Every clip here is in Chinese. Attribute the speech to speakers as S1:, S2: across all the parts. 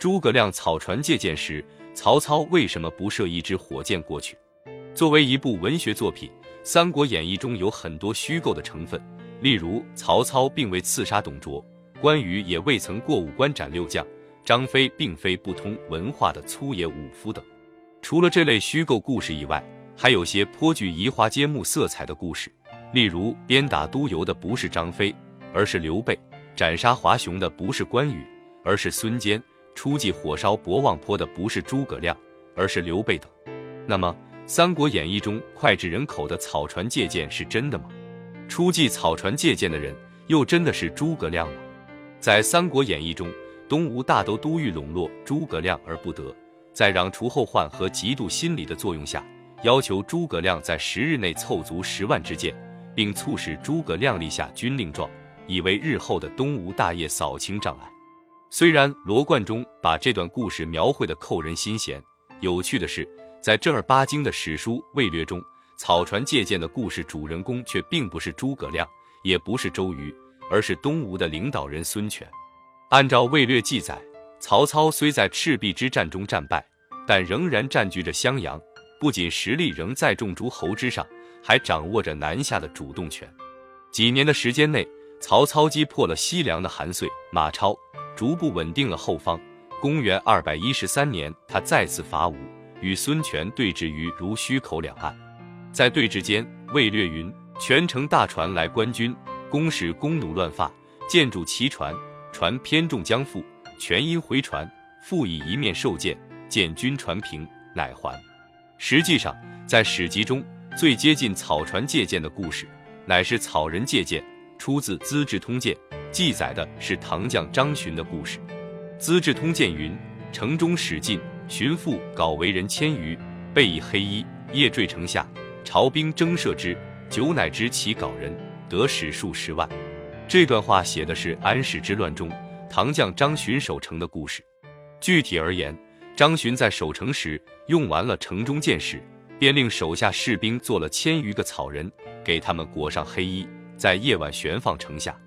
S1: 诸葛亮草船借箭时，曹操为什么不射一支火箭过去？作为一部文学作品，《三国演义》中有很多虚构的成分，例如曹操并未刺杀董卓，关羽也未曾过五关斩六将，张飞并非不通文化的粗野武夫等。除了这类虚构故事以外，还有些颇具移花接木色彩的故事，例如鞭打督邮的不是张飞，而是刘备；斩杀华雄的不是关羽，而是孙坚。出计火烧博望坡的不是诸葛亮，而是刘备等。那么，《三国演义》中脍炙人口的草船借箭是真的吗？出计草船借箭的人又真的是诸葛亮吗？在《三国演义》中，东吴大都督欲笼络诸葛亮而不得，在攘除后患和嫉妒心理的作用下，要求诸葛亮在十日内凑足十万支箭，并促使诸葛亮立下军令状，以为日后的东吴大业扫清障碍。虽然罗贯中把这段故事描绘的扣人心弦，有趣的是，在正儿八经的史书《魏略》中，草船借箭的故事主人公却并不是诸葛亮，也不是周瑜，而是东吴的领导人孙权。按照《魏略》记载，曹操虽在赤壁之战中战败，但仍然占据着襄阳，不仅实力仍在众诸侯之上，还掌握着南下的主动权。几年的时间内，曹操击破了西凉的韩遂、马超。逐步稳定了后方。公元二百一十三年，他再次伐吴，与孙权对峙于濡须口两岸。在对峙间，魏略云：“权乘大船来观军，公使弓弩乱发，箭著其船，船偏重将覆。权因回船，复以一面受箭，见军船平，乃还。”实际上，在史籍中最接近草船借箭的故事，乃是草人借箭，出自《资治通鉴》。记载的是唐将张巡的故事，《资治通鉴》云：城中使进，巡抚稿为人千余，备以黑衣，夜坠城下，朝兵征射之，久乃知其稿人，得使数十万。这段话写的是安史之乱中唐将张巡守城的故事。具体而言，张巡在守城时用完了城中箭矢，便令手下士兵做了千余个草人，给他们裹上黑衣，在夜晚悬放城下。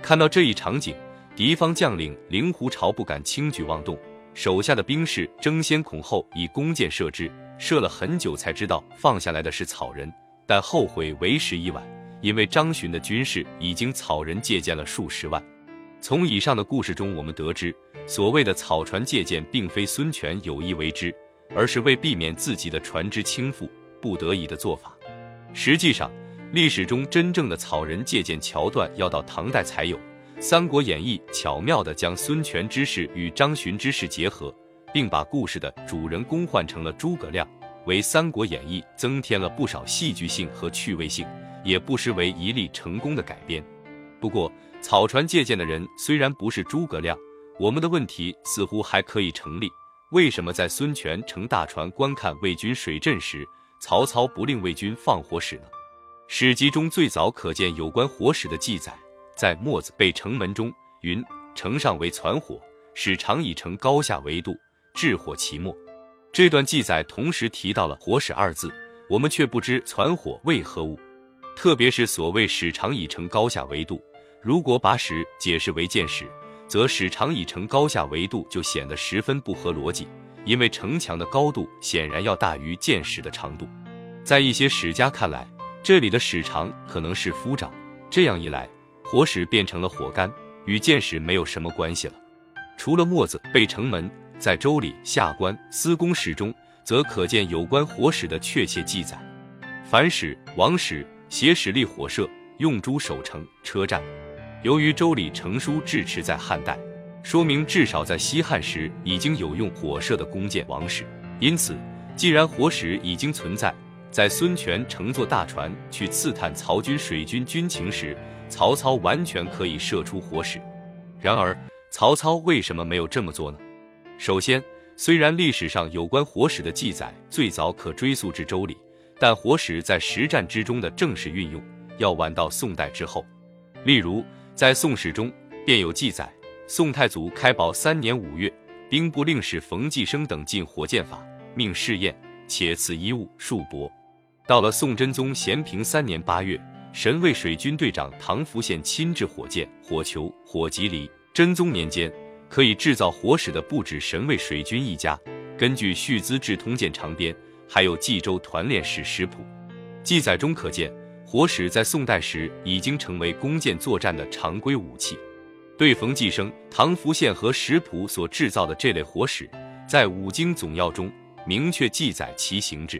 S1: 看到这一场景，敌方将领令狐潮不敢轻举妄动，手下的兵士争先恐后以弓箭射之，射了很久才知道放下来的是草人，但后悔为时已晚，因为张巡的军士已经草人借箭了数十万。从以上的故事中，我们得知，所谓的草船借箭，并非孙权有意为之，而是为避免自己的船只倾覆，不得已的做法。实际上，历史中真正的草人借箭桥段要到唐代才有，《三国演义》巧妙地将孙权之事与张巡之事结合，并把故事的主人公换成了诸葛亮，为《三国演义》增添了不少戏剧性和趣味性，也不失为一例成功的改编。不过，草船借箭的人虽然不是诸葛亮，我们的问题似乎还可以成立：为什么在孙权乘大船观看魏军水阵时，曹操不令魏军放火使呢？史籍中最早可见有关火矢的记载，在《墨子被城门》中云：“城上为攒火，使常以城高下为度，置火其末。”这段记载同时提到了“火矢”二字，我们却不知攒火为何物。特别是所谓“使常以城高下为度”，如果把“矢”解释为箭矢，则“使常以城高下为度”就显得十分不合逻辑，因为城墙的高度显然要大于箭矢的长度。在一些史家看来，这里的矢长可能是夫长，这样一来，火矢变成了火干，与箭矢没有什么关系了。除了墨子背城门，在周礼下官司公史中，则可见有关火矢的确切记载。凡矢、王矢挟矢立火射，用诸守城、车站。由于周礼成书至迟在汉代，说明至少在西汉时已经有用火射的弓箭王矢，因此，既然火矢已经存在。在孙权乘坐大船去刺探曹军水军军情时，曹操完全可以射出火矢。然而，曹操为什么没有这么做呢？首先，虽然历史上有关火矢的记载最早可追溯至周礼，但火矢在实战之中的正式运用要晚到宋代之后。例如，在《宋史》中便有记载：宋太祖开宝三年五月，兵部令史冯继生等进火箭法，命试验，且赐衣物数帛。到了宋真宗咸平三年八月，神卫水军队长唐福宪亲制火箭、火球、火棘离。真宗年间，可以制造火矢的不止神卫水军一家。根据《续资治通鉴长编》，还有冀州团练使食谱记载中可见，火矢在宋代时已经成为弓箭作战的常规武器。对冯继生、唐福宪和石谱所制造的这类火矢，在《五经总要》中明确记载其形制。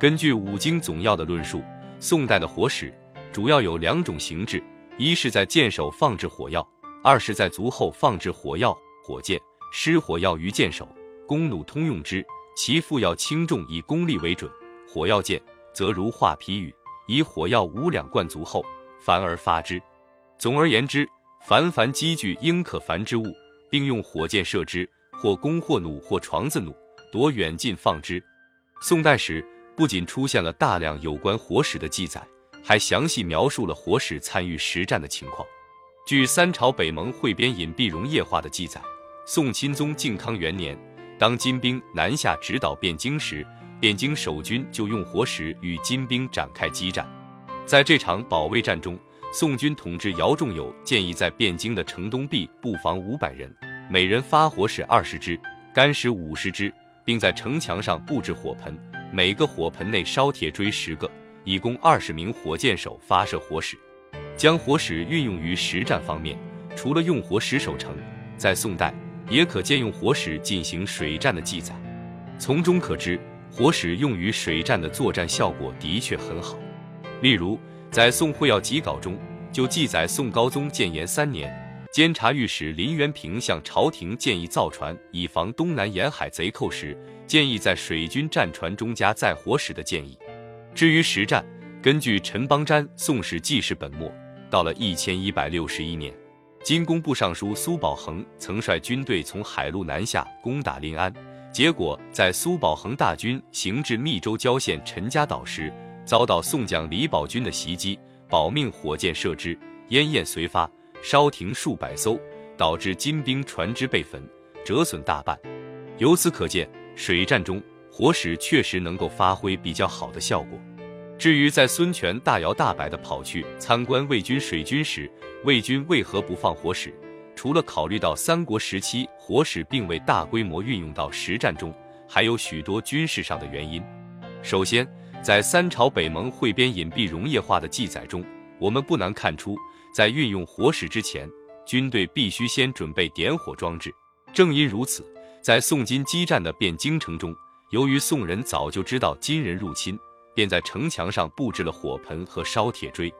S1: 根据《五经总要》的论述，宋代的火矢主要有两种形制：一是在箭首放置火药，二是在足后放置火药、火箭。施火药于箭首。弓弩通用之，其副要轻重以功力为准。火药箭则如画皮语，以火药五两灌足后，凡而发之。总而言之，凡凡积聚应可凡之物，并用火箭射之，或弓或弩或床子弩，夺远近放之。宋代时不仅出现了大量有关火矢的记载，还详细描述了火矢参与实战的情况。据三朝北盟汇编《隐蔽荣夜话》的记载，宋钦宗靖康元年。当金兵南下直捣汴京时，汴京守军就用火矢与金兵展开激战。在这场保卫战中，宋军统治姚仲友建议在汴京的城东壁布防五百人，每人发火矢二十支，干矢五十支，并在城墙上布置火盆，每个火盆内烧铁锥十个，以供二十名火箭手发射火矢。将火矢运用于实战方面，除了用火矢守城，在宋代。也可见用火矢进行水战的记载，从中可知火矢用于水战的作战效果的确很好。例如，在《宋会要集稿》中就记载，宋高宗建炎三年，监察御史林元平向朝廷建议造船以防东南沿海贼寇时，建议在水军战船中加载火矢的建议。至于实战，根据陈邦瞻《宋史纪事本末》，到了一千一百六十一年。金工部尚书苏保恒曾率军队从海路南下攻打临安，结果在苏保恒大军行至密州郊县陈家岛时，遭到宋将李宝军的袭击，保命火箭射之，烟焰随发，烧停数百艘，导致金兵船只被焚，折损大半。由此可见，水战中火矢确实能够发挥比较好的效果。至于在孙权大摇大摆地跑去参观魏军水军时，魏军为何不放火矢？除了考虑到三国时期火矢并未大规模运用到实战中，还有许多军事上的原因。首先，在三朝北盟汇编《隐蔽溶液化》的记载中，我们不难看出，在运用火矢之前，军队必须先准备点火装置。正因如此，在宋金激战的汴京城中，由于宋人早就知道金人入侵，便在城墙上布置了火盆和烧铁锥。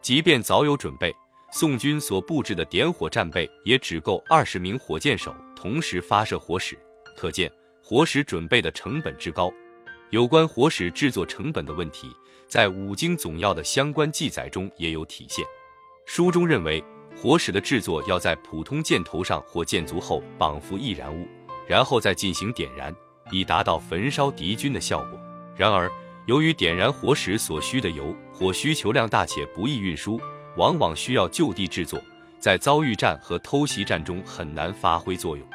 S1: 即便早有准备，宋军所布置的点火战备也只够二十名火箭手同时发射火矢，可见火矢准备的成本之高。有关火矢制作成本的问题，在《五经总要》的相关记载中也有体现。书中认为，火矢的制作要在普通箭头上或箭足后绑缚易燃物，然后再进行点燃，以达到焚烧敌军的效果。然而，由于点燃火矢所需的油火需求量大且不易运输。往往需要就地制作，在遭遇战和偷袭战中很难发挥作用。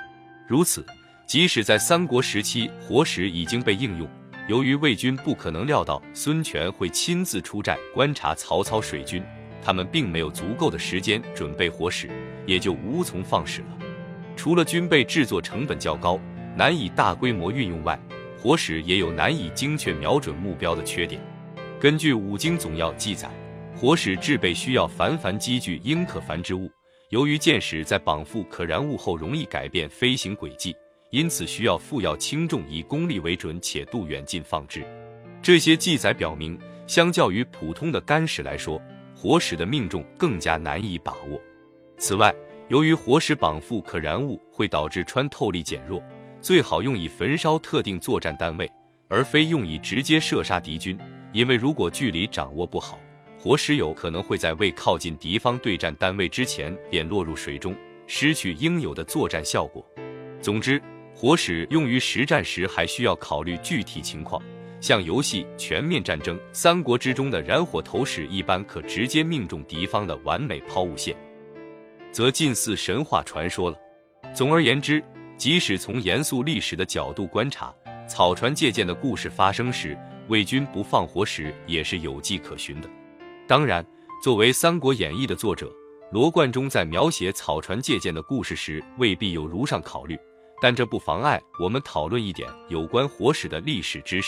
S1: 如此，即使在三国时期，火矢已经被应用，由于魏军不可能料到孙权会亲自出战观察曹操水军，他们并没有足够的时间准备火矢，也就无从放矢了。除了军备制作成本较高，难以大规模运用外，火矢也有难以精确瞄准目标的缺点。根据《五经总要》记载。火矢制备需要繁繁积聚应可繁之物，由于箭矢在绑缚可燃物后容易改变飞行轨迹，因此需要副要轻重以功力为准且度远近放置。这些记载表明，相较于普通的干矢来说，火矢的命中更加难以把握。此外，由于火矢绑缚可燃物会导致穿透力减弱，最好用以焚烧特定作战单位，而非用以直接射杀敌军，因为如果距离掌握不好。火矢有可能会在未靠近敌方对战单位之前便落入水中，失去应有的作战效果。总之，火矢用于实战时还需要考虑具体情况。像游戏《全面战争》《三国之中的燃火投矢，一般可直接命中敌方的完美抛物线，则近似神话传说了。总而言之，即使从严肃历史的角度观察，草船借箭的故事发生时，魏军不放火矢也是有迹可循的。当然，作为《三国演义》的作者，罗贯中在描写草船借箭的故事时，未必有如上考虑，但这不妨碍我们讨论一点有关火史的历史知识。